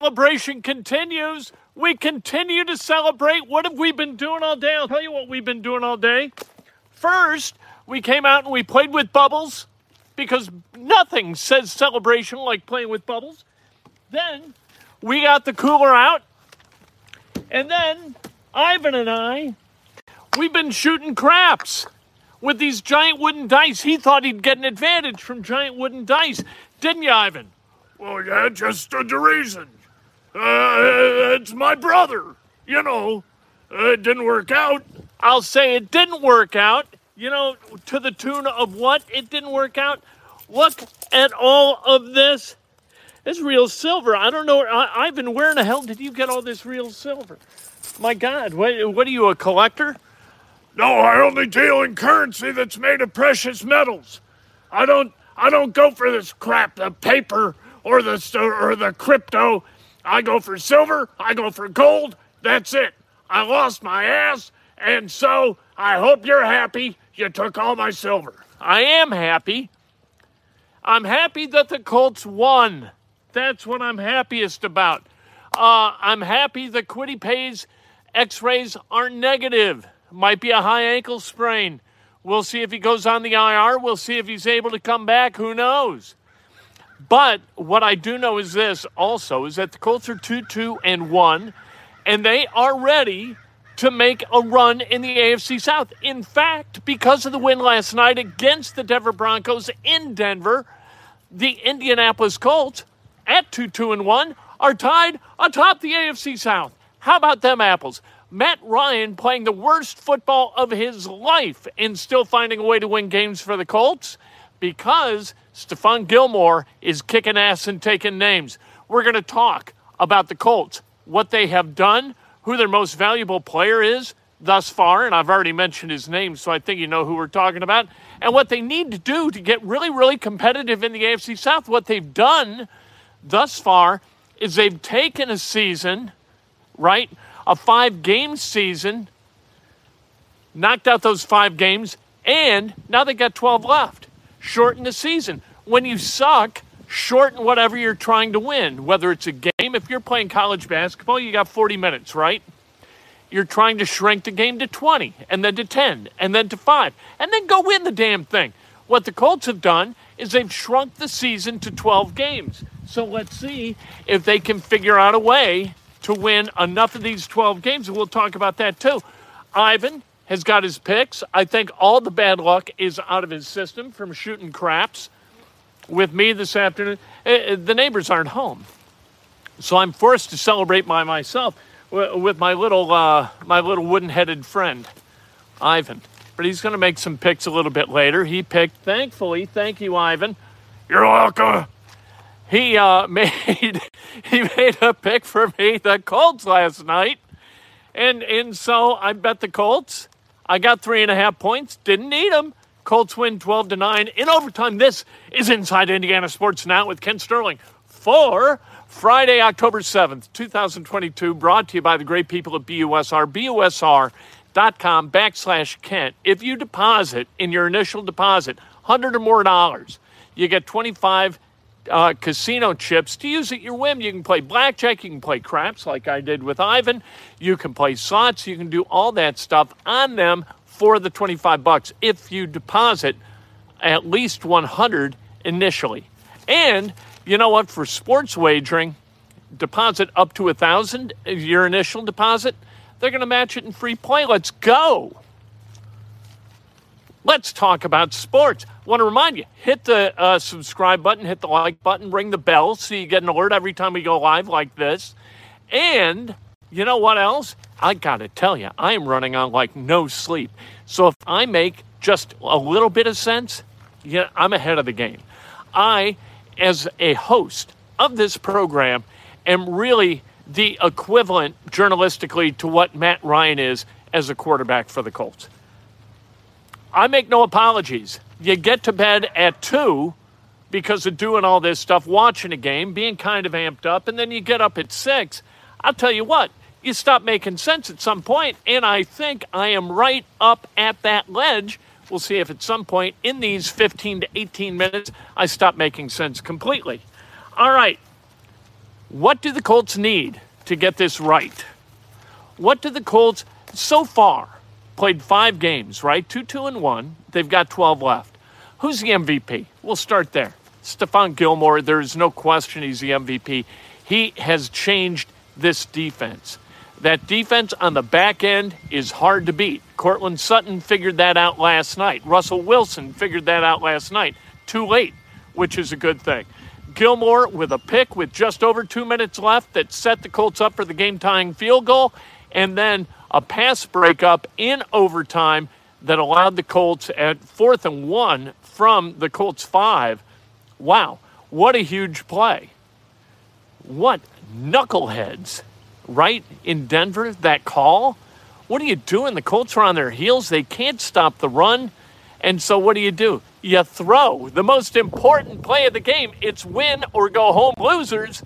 celebration continues. We continue to celebrate. What have we been doing all day? I'll tell you what we've been doing all day. First, we came out and we played with bubbles because nothing says celebration like playing with bubbles. Then we got the cooler out. And then Ivan and I, we've been shooting craps with these giant wooden dice. He thought he'd get an advantage from giant wooden dice. Didn't you, Ivan? Well, yeah, just uh, the reason. Uh, it's my brother. You know, uh, it didn't work out. I'll say it didn't work out. You know, to the tune of what? It didn't work out. Look at all of this. It's real silver. I don't know. I, Ivan, where in the hell did you get all this real silver? My God, what, what are you, a collector? No, I only deal in currency that's made of precious metals. I don't. I don't go for this crap, the paper or the or the crypto. I go for silver. I go for gold. That's it. I lost my ass, and so I hope you're happy. You took all my silver. I am happy. I'm happy that the Colts won. That's what I'm happiest about. Uh, I'm happy that Kwity Paye's x-rays are negative. Might be a high ankle sprain. We'll see if he goes on the IR. We'll see if he's able to come back. Who knows? But what I do know is this also is that the Colts are 2 2 and 1, and they are ready to make a run in the AFC South. In fact, because of the win last night against the Denver Broncos in Denver, the Indianapolis Colts at 2 2 and 1 are tied atop the AFC South. How about them apples? Matt Ryan playing the worst football of his life and still finding a way to win games for the Colts because Stephon Gilmore is kicking ass and taking names. We're going to talk about the Colts, what they have done, who their most valuable player is thus far, and I've already mentioned his name, so I think you know who we're talking about, and what they need to do to get really, really competitive in the AFC South. What they've done thus far is they've taken a season, right? A five game season, knocked out those five games, and now they got 12 left. Shorten the season. When you suck, shorten whatever you're trying to win, whether it's a game. If you're playing college basketball, you got 40 minutes, right? You're trying to shrink the game to 20, and then to 10, and then to 5, and then go win the damn thing. What the Colts have done is they've shrunk the season to 12 games. So let's see if they can figure out a way to win enough of these 12 games, and we'll talk about that too. Ivan has got his picks. I think all the bad luck is out of his system from shooting craps with me this afternoon. Uh, uh, the neighbors aren't home, so I'm forced to celebrate by myself with my little uh, my little wooden-headed friend, Ivan. But he's going to make some picks a little bit later. He picked, thankfully, thank you, Ivan. You're welcome. He uh, made he made a pick for me the Colts last night, and and so I bet the Colts. I got three and a half points. Didn't need them. Colts win 12 to 9 in overtime. This is Inside Indiana Sports Now with Kent Sterling for Friday, October 7th, 2022, brought to you by the great people at BUSR, BUSR.com backslash Kent. If you deposit in your initial deposit 100 or more dollars, you get 25 uh, casino chips to use at your whim. You can play blackjack, you can play craps like I did with Ivan, you can play slots, you can do all that stuff on them for the 25 bucks if you deposit at least 100 initially. And you know what? For sports wagering, deposit up to a thousand your initial deposit. They're going to match it in free play. Let's go. Let's talk about sports. Want to remind you hit the uh, subscribe button, hit the like button, ring the bell so you get an alert every time we go live like this. And you know what else? I got to tell you, I am running on like no sleep. So if I make just a little bit of sense, yeah, I'm ahead of the game. I, as a host of this program, am really the equivalent journalistically to what Matt Ryan is as a quarterback for the Colts. I make no apologies. You get to bed at 2 because of doing all this stuff, watching a game, being kind of amped up, and then you get up at 6. I'll tell you what, you stop making sense at some point, and I think I am right up at that ledge. We'll see if at some point in these 15 to 18 minutes I stop making sense completely. All right. What do the Colts need to get this right? What do the Colts so far played five games, right? Two, two, and one. They've got 12 left. Who's the MVP? We'll start there. Stephon Gilmore, there's no question he's the MVP. He has changed this defense. That defense on the back end is hard to beat. Courtland Sutton figured that out last night. Russell Wilson figured that out last night. Too late, which is a good thing. Gilmore with a pick with just over two minutes left that set the Colts up for the game tying field goal, and then a pass breakup in overtime that allowed the Colts at fourth and one from the Colts five. Wow, what a huge play. What knuckleheads right in Denver, that call. What are you doing? The Colts are on their heels. They can't stop the run. And so what do you do? You throw the most important play of the game. It's win or go home losers.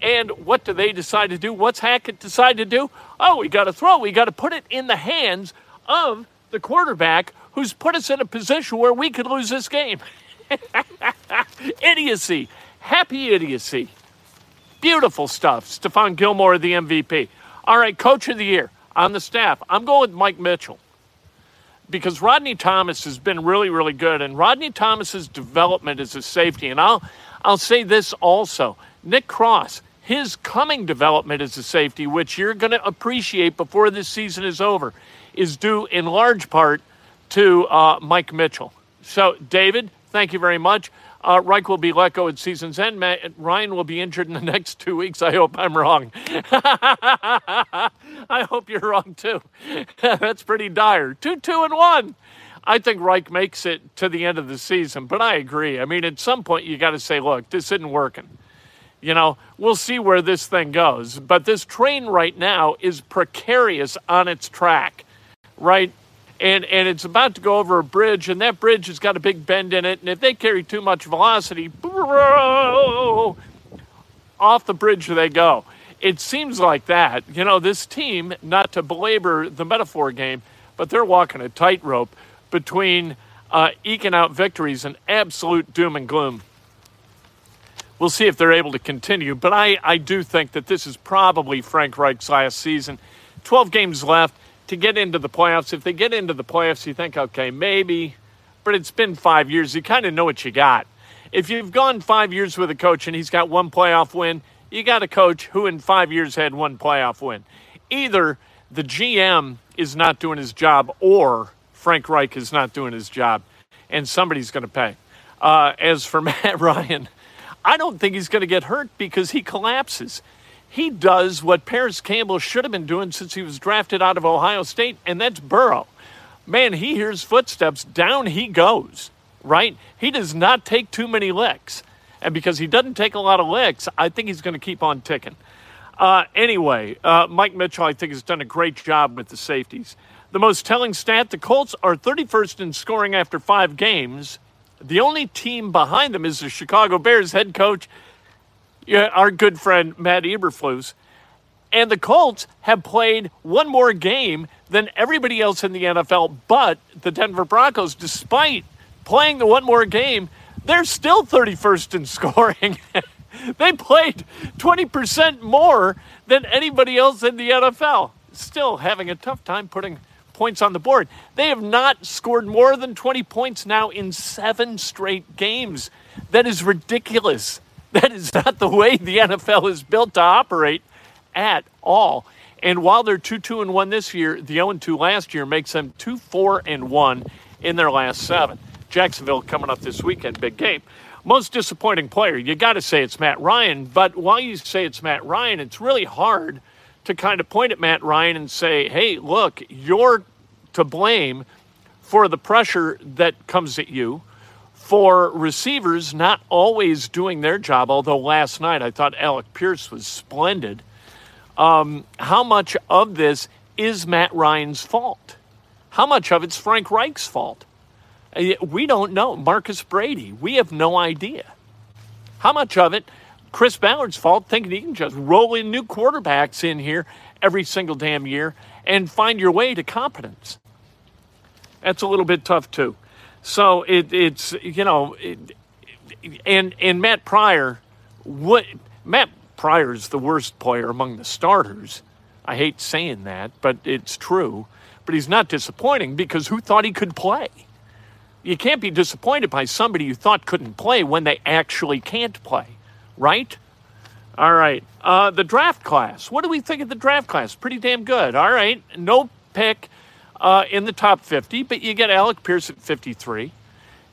And what do they decide to do? What's Hackett decide to do? Oh, we got to throw. We got to put it in the hands of the quarterback who's put us in a position where we could lose this game. idiocy. Happy idiocy. Beautiful stuff. Stephon Gilmore, the MVP. All right, coach of the year on the staff. I'm going with Mike Mitchell because Rodney Thomas has been really, really good, and Rodney Thomas's development as a safety. And I'll, I'll say this also: Nick Cross, his coming development as a safety, which you're going to appreciate before this season is over, is due in large part to uh, Mike Mitchell. So, David, thank you very much. Uh, Reich will be let go at season's end. Matt, Ryan will be injured in the next two weeks. I hope I'm wrong. I hope you're wrong too. That's pretty dire. Two, two, and one. I think Reich makes it to the end of the season, but I agree. I mean, at some point, you got to say, look, this isn't working. You know, we'll see where this thing goes. But this train right now is precarious on its track, right? And and it's about to go over a bridge, and that bridge has got a big bend in it, and if they carry too much velocity, off the bridge they go. It seems like that. You know, this team, not to belabor the metaphor game, but they're walking a tightrope between uh, eking out victories and absolute doom and gloom. We'll see if they're able to continue, but I, I do think that this is probably Frank Reich's last season. 12 games left to get into the playoffs. If they get into the playoffs, you think, okay, maybe, but it's been five years. You kind of know what you got. If you've gone five years with a coach and he's got one playoff win, you got a coach who in five years had one playoff win. Either the GM is not doing his job or Frank Reich is not doing his job, and somebody's going to pay. Uh, as for Matt Ryan, I don't think he's going to get hurt because he collapses. He does what Parris Campbell should have been doing since he was drafted out of Ohio State, and that's burrow. Man, he hears footsteps, down he goes, right? He does not take too many licks. And because he doesn't take a lot of licks, I think he's going to keep on ticking. Uh, anyway, uh, Mike Mitchell, I think, has done a great job with the safeties. The most telling stat the Colts are 31st in scoring after five games. The only team behind them is the Chicago Bears head coach our good friend Matt Eberflus. And the Colts have played one more game than everybody else in the NFL, but the Denver Broncos, despite playing the one more game, they're still 31st in scoring. they played 20% more than anybody else in the NFL. Still having a tough time putting points on the board. They have not scored more than 20 points now in seven straight games. That is ridiculous. That is not the way the NFL is built to operate at all. And while they're 2 2 and 1 this year, the 0 2 last year makes them 2 4 and 1 in their last seven. Jacksonville coming up this weekend, big game. Most disappointing player, you got to say it's Matt Ryan. But while you say it's Matt Ryan, it's really hard to kind of point at Matt Ryan and say, hey, look, you're to blame for the pressure that comes at you for receivers not always doing their job, although last night I thought Alec Pierce was splendid. Um, how much of this is Matt Ryan's fault? How much of it's Frank Reich's fault? Uh, we don't know. Marcus Brady, we have no idea. How much of it Chris Ballard's fault, thinking he can just roll in new quarterbacks in here every single damn year and find your way to competence? That's a little bit tough too. So it, it's you know, it, and and Matt Pryor, what Matt Pryor's the worst player among the starters. I hate saying that, but it's true. But he's not disappointing because who thought he could play? You can't be disappointed by somebody you thought couldn't play when they actually can't play, right? All right. Uh, the draft class. What do we think of the draft class? Pretty damn good. All right. No pick uh, in the top 50, but you get Alec Pierce at 53.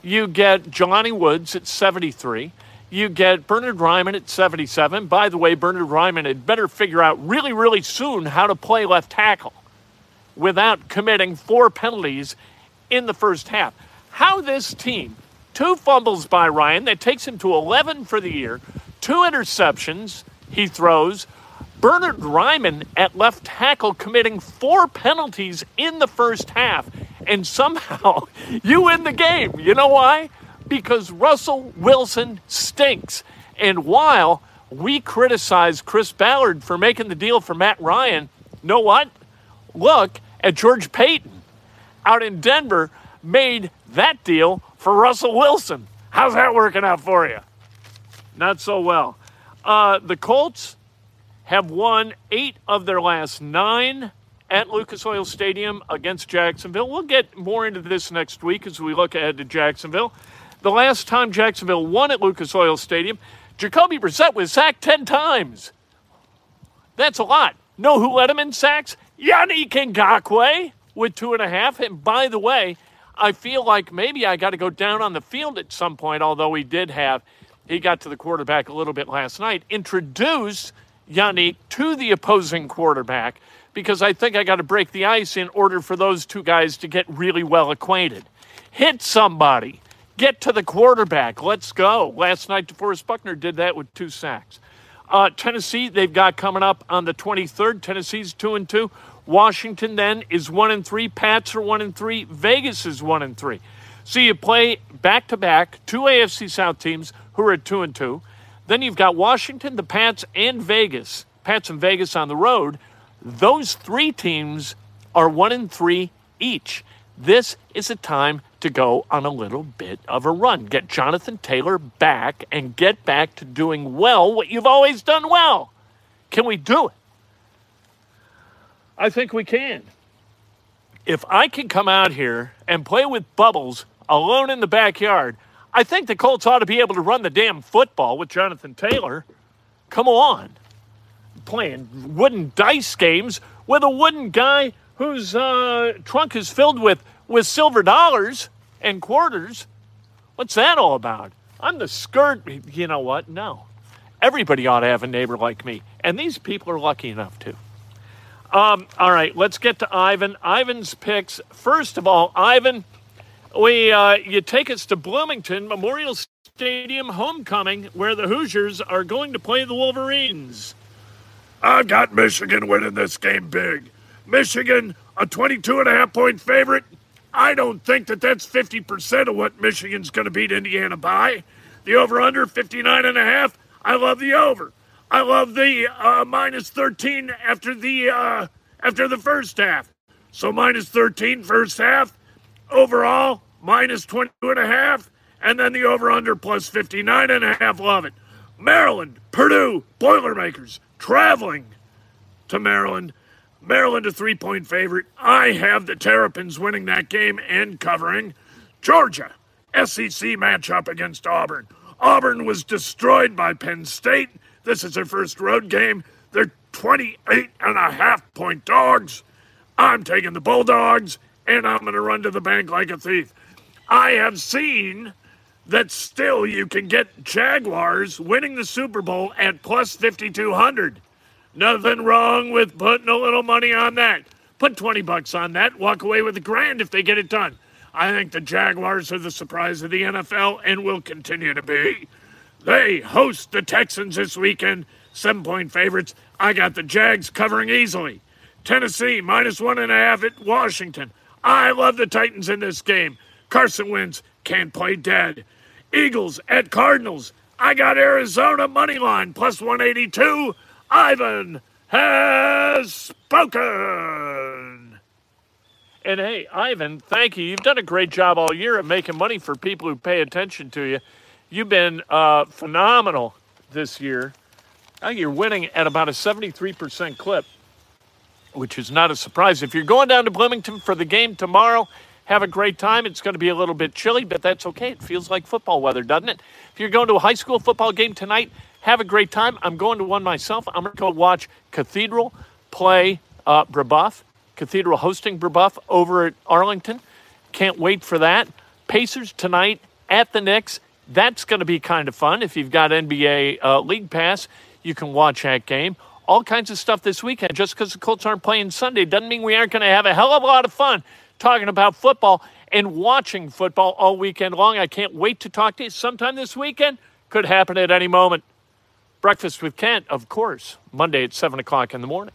You get Jelani Woods at 73. You get Bernhard Raimann at 77. By the way, Bernhard Raimann had better figure out really, really soon how to play left tackle without committing four penalties in the first half. How this team, two fumbles by Ryan, that takes him to 11 for the year, two interceptions he throws, Bernhard Raimann at left tackle committing four penalties in the first half, and somehow you win the game. You know why? because Russell Wilson stinks. And while we criticize Chris Ballard for making the deal for Matt Ryan, know what? Look at George Paton out in Denver made that deal for Russell Wilson. How's that working out for you? Not so well. Uh, the Colts have won eight of their last nine at Lucas Oil Stadium against Jacksonville. We'll get more into this next week as we look ahead to Jacksonville. The last time Jacksonville won at Lucas Oil Stadium, Jacoby Brissett was sacked 10 times. That's a lot. Know who led him in sacks? Yannick Ngakoue with two and a half. And by the way, I feel like maybe I got to go down on the field at some point, although he did have, he got to the quarterback a little bit last night, introduce Yannick to the opposing quarterback because I think I got to break the ice in order for those two guys to get really well acquainted. Hit somebody. Get to the quarterback. Let's go. Last night, DeForest Buckner did that with two sacks. Uh, Tennessee, they've got coming up on the 23rd. Tennessee's two and two. Washington then is one and three. Pats are one and three. Vegas is one and three. So you play back to back two AFC South teams who are at two and two. Then you've got Washington, the Pats, and Vegas. Pats and Vegas on the road. Those three teams are one and three each. This is a time to go on a little bit of a run. Get Jonathan Taylor back and get back to doing well what you've always done well. Can we do it? I think we can. If I can come out here and play with Bubbles alone in the backyard, I think the Colts ought to be able to run the damn football with Jonathan Taylor. Come on. Playing wooden dice games with a wooden guy whose uh, trunk is filled with with silver dollars and quarters. What's that all about? I'm the skirt. You know what? No. Everybody ought to have a neighbor like me. And these people are lucky enough to. Um, all right, let's get to Ivan. Ivan's picks. First of all, Ivan, we uh, you take us to Bloomington Memorial Stadium homecoming, where the Hoosiers are going to play the Wolverines. I've got Michigan winning this game big. Michigan, a 22 and a half point favorite. I don't think that that's 50% of what Michigan's going to beat Indiana by. The over under 59 and a half. I love the over. I love the uh, minus 13 after the uh, after the first half. So minus 13 first half. Overall, minus 22 and a half. And then the over under plus 59 and a half. Love it. Maryland, Purdue, Boilermakers traveling to Maryland Maryland a three point favorite. I have the Terrapins winning that game and covering. Georgia, SEC matchup against Auburn. Auburn was destroyed by Penn State. This is their first road game. They're 28 and a half point dogs. I'm taking the Bulldogs, and I'm going to run to the bank like a thief. I have seen that still you can get Jaguars winning the Super Bowl at plus 5,200. Nothing wrong with putting a little money on that. Put 20 bucks on that, walk away with a grand if they get it done. I think the Jaguars are the surprise of the NFL and will continue to be. They host the Texans this weekend, seven point favorites. I got the Jags covering easily. Tennessee minus one and a half at Washington. I love the Titans in this game. Carson Wentz, can't play dead. Eagles at Cardinals. I got Arizona money line plus 182. Ivan has spoken. And hey, Ivan, thank you. You've done a great job all year of making money for people who pay attention to you. You've been uh, phenomenal this year. I think you're winning at about a 73% clip, which is not a surprise. If you're going down to Bloomington for the game tomorrow, have a great time. It's going to be a little bit chilly, but that's okay. It feels like football weather, doesn't it? If you're going to a high school football game tonight, have a great time. I'm going to one myself. I'm going to go watch Cathedral play uh, Brebeuf. Cathedral hosting Brebeuf over at Arlington. Can't wait for that. Pacers tonight at the Knicks. That's going to be kind of fun. If you've got NBA uh, League Pass, you can watch that game. All kinds of stuff this weekend. Just because the Colts aren't playing Sunday doesn't mean we aren't going to have a hell of a lot of fun talking about football and watching football all weekend long. I can't wait to talk to you sometime this weekend. Could happen at any moment. Breakfast with Kent, of course, Monday at 7 o'clock in the morning.